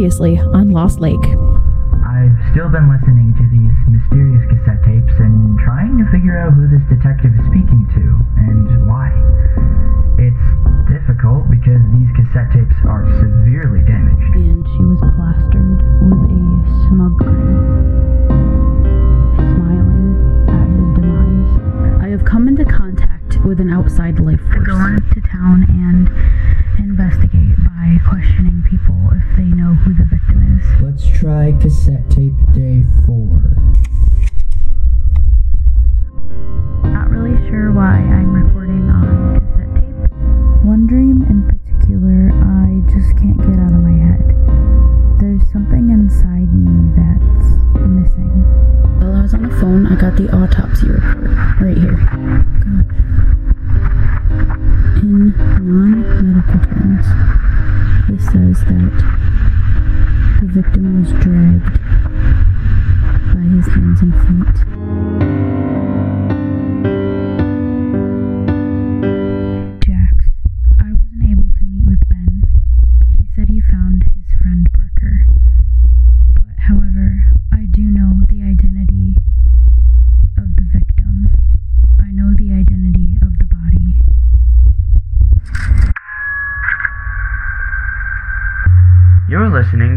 Previously on Lost Lake. I've still been listening to these mysterious cassette tapes and trying to figure out who this detective is speaking to and why. It's difficult because these cassette tapes are severely damaged. and she was plastered with a smug grin, smiling at his demise. I have come into contact with an outside life force. Go into town and investigate try cassette tape day four. Not really sure why I'm recording on cassette tape. One dream in particular, I just can't get out of my head. There's something inside me that's missing. While I was on the phone, I got the autopsy report right here.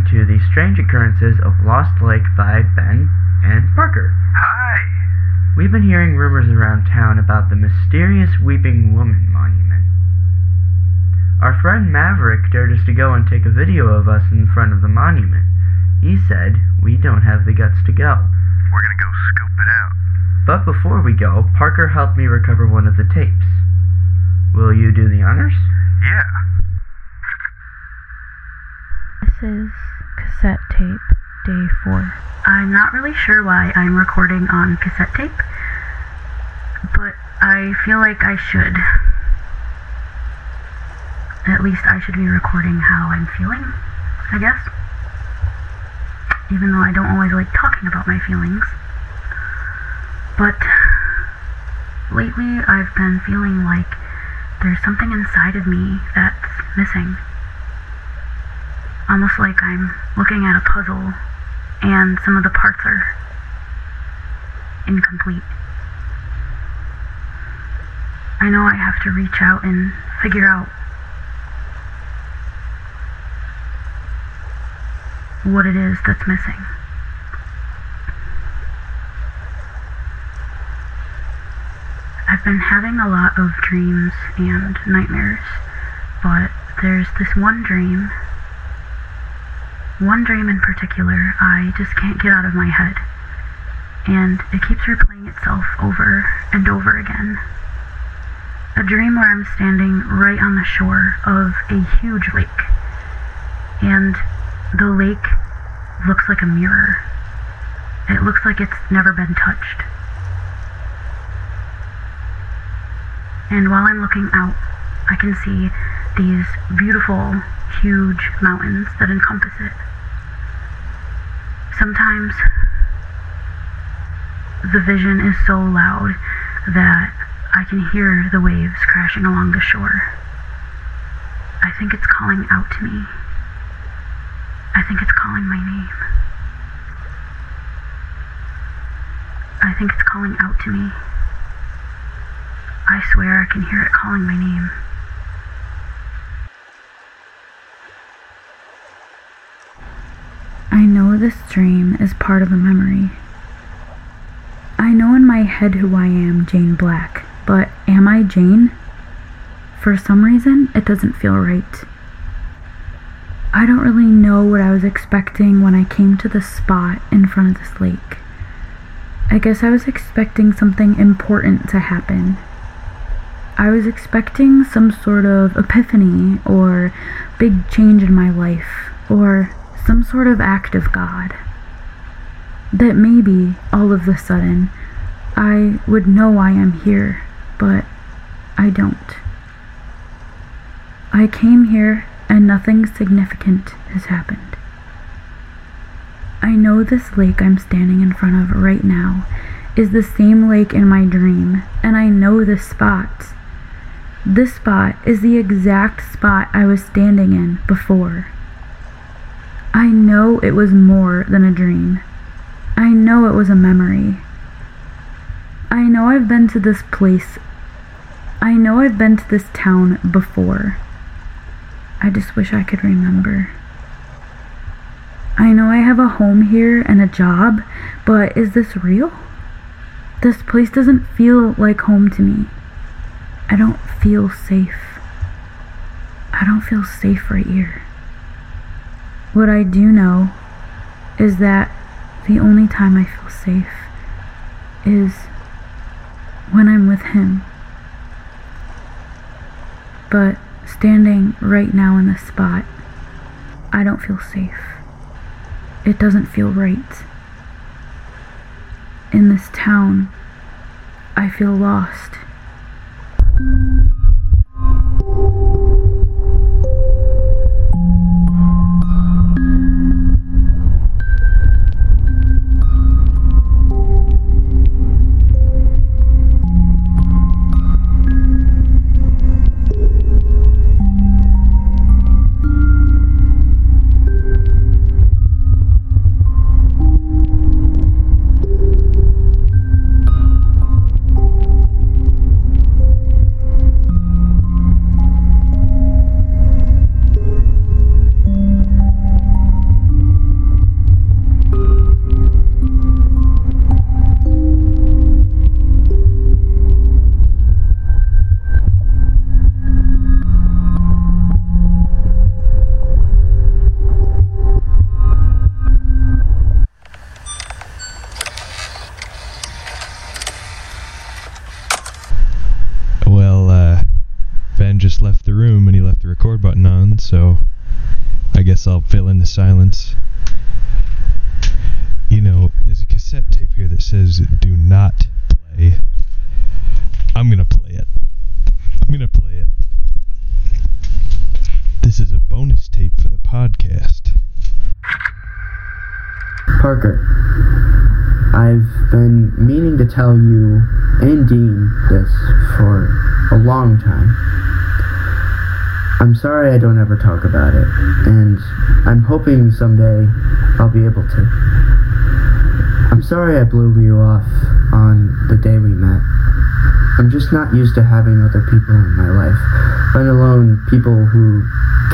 To the strange occurrences of Lost Lake by Ben and Parker. Hi. We've been hearing rumors around town about the mysterious Weeping Woman monument. Our friend Maverick dared us to go and take a video of us in front of the monument. He said we don't have the guts to go. We're gonna go scope it out. But before we go, Parker helped me recover one of the tapes. Will you do the honors? Yeah. Is cassette tape day four. I'm not really sure why I'm recording on cassette tape, but I feel like I should. At least I should be recording how I'm feeling, I guess. Even though I don't always like talking about my feelings. But lately I've been feeling like there's something inside of me that's missing almost like I'm looking at a puzzle and some of the parts are incomplete. I know I have to reach out and figure out what it is that's missing. I've been having a lot of dreams and nightmares, but there's this one dream one dream in particular I just can't get out of my head. And it keeps replaying itself over and over again. A dream where I'm standing right on the shore of a huge lake. And the lake looks like a mirror. It looks like it's never been touched. And while I'm looking out, I can see these beautiful, huge mountains that encompass it. Sometimes the vision is so loud that I can hear the waves crashing along the shore. I think it's calling out to me. I think it's calling my name. I think it's calling out to me. I swear I can hear it calling my name. I know this dream is part of a memory. I know in my head who I am, Jane Black, but am I Jane? For some reason, it doesn't feel right. I don't really know what I was expecting when I came to the spot in front of this lake. I guess I was expecting something important to happen. I was expecting some sort of epiphany or big change in my life or some sort of act of God. That maybe all of a sudden I would know I am here, but I don't. I came here and nothing significant has happened. I know this lake I'm standing in front of right now is the same lake in my dream, and I know this spot. This spot is the exact spot I was standing in before. I know it was more than a dream. I know it was a memory. I know I've been to this place. I know I've been to this town before. I just wish I could remember. I know I have a home here and a job, but is this real? This place doesn't feel like home to me. I don't feel safe. I don't feel safe right here. What I do know is that the only time I feel safe is when I'm with him. But standing right now in this spot, I don't feel safe. It doesn't feel right. In this town, I feel lost. So I guess I'll fill in the silence. You know, there's a cassette tape here that says do not play. I'm gonna play it. I'm gonna play it. This is a bonus tape for the podcast. Parker, I've been meaning to tell you and Dean this for a long time. I'm sorry I don't ever talk about it, and I'm hoping someday I'll be able to. I'm sorry I blew you off on the day we met. I'm just not used to having other people in my life, let alone people who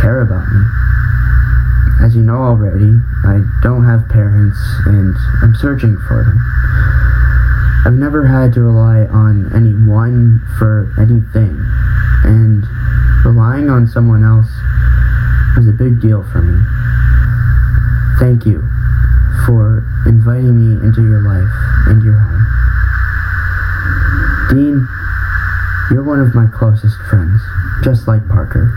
care about me. As you know already, I don't have parents and I'm searching for them. I've never had to rely on anyone for anything, and relying on someone else was a big deal for me. Thank you for inviting me into your life and your home. Dean, you're one of my closest friends, just like Parker.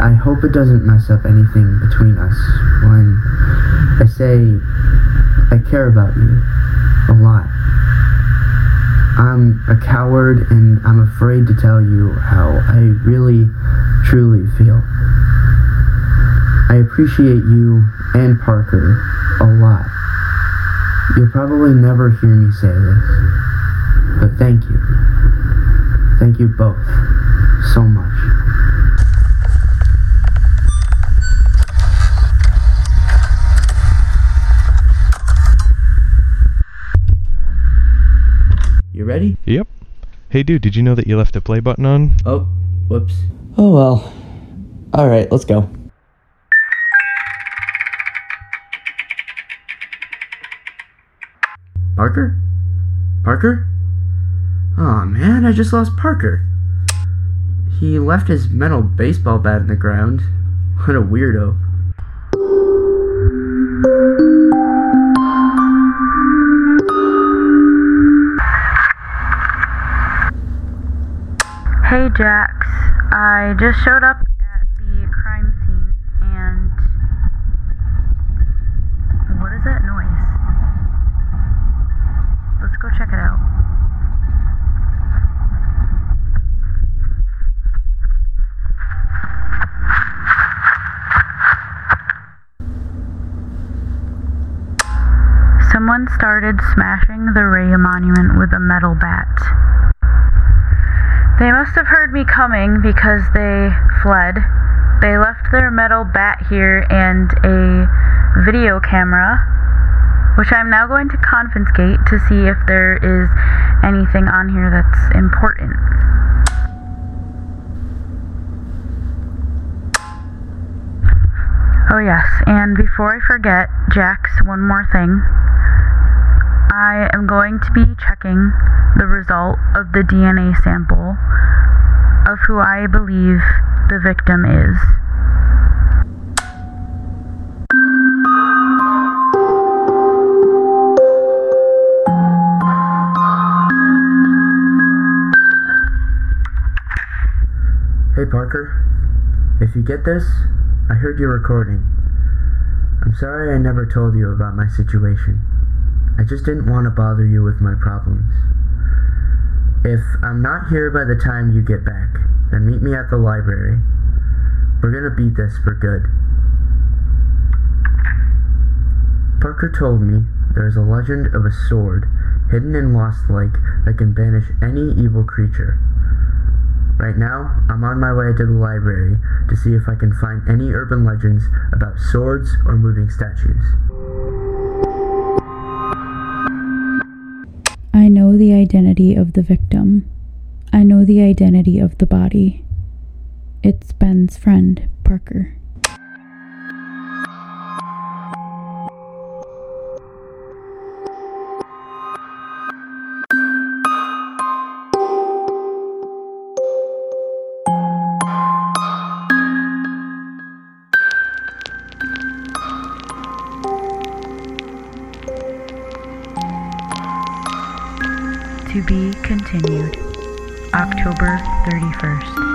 I hope it doesn't mess up anything between us when I say I care about you a lot. I'm a coward and I'm afraid to tell you how I really, truly feel. I appreciate you and Parker a lot. You'll probably never hear me say this, but thank you. Thank you both so much. Ready? Yep. Hey dude, did you know that you left the play button on? Oh, whoops. Oh well. Alright, let's go. Parker? Parker? Aw oh, man, I just lost Parker. He left his metal baseball bat in the ground. What a weirdo. Hey Jax, I just showed up at the crime scene and. What is that noise? Let's go check it out. Someone started smashing the Ray monument with a metal bat. They must have heard me coming because they fled. They left their metal bat here and a video camera, which I'm now going to confiscate to see if there is anything on here that's important. Oh, yes, and before I forget, Jax, one more thing. I am going to be checking the result of the DNA sample of who I believe the victim is. Hey Parker, if you get this, I heard you recording. I'm sorry I never told you about my situation. I just didn't want to bother you with my problems. If I'm not here by the time you get back, then meet me at the library. We're gonna beat this for good. Parker told me there's a legend of a sword hidden in Lost Lake that can banish any evil creature. Right now, I'm on my way to the library to see if I can find any urban legends about swords or moving statues. The identity of the victim. I know the identity of the body. It's Ben's friend, Parker. To be continued. October 31st.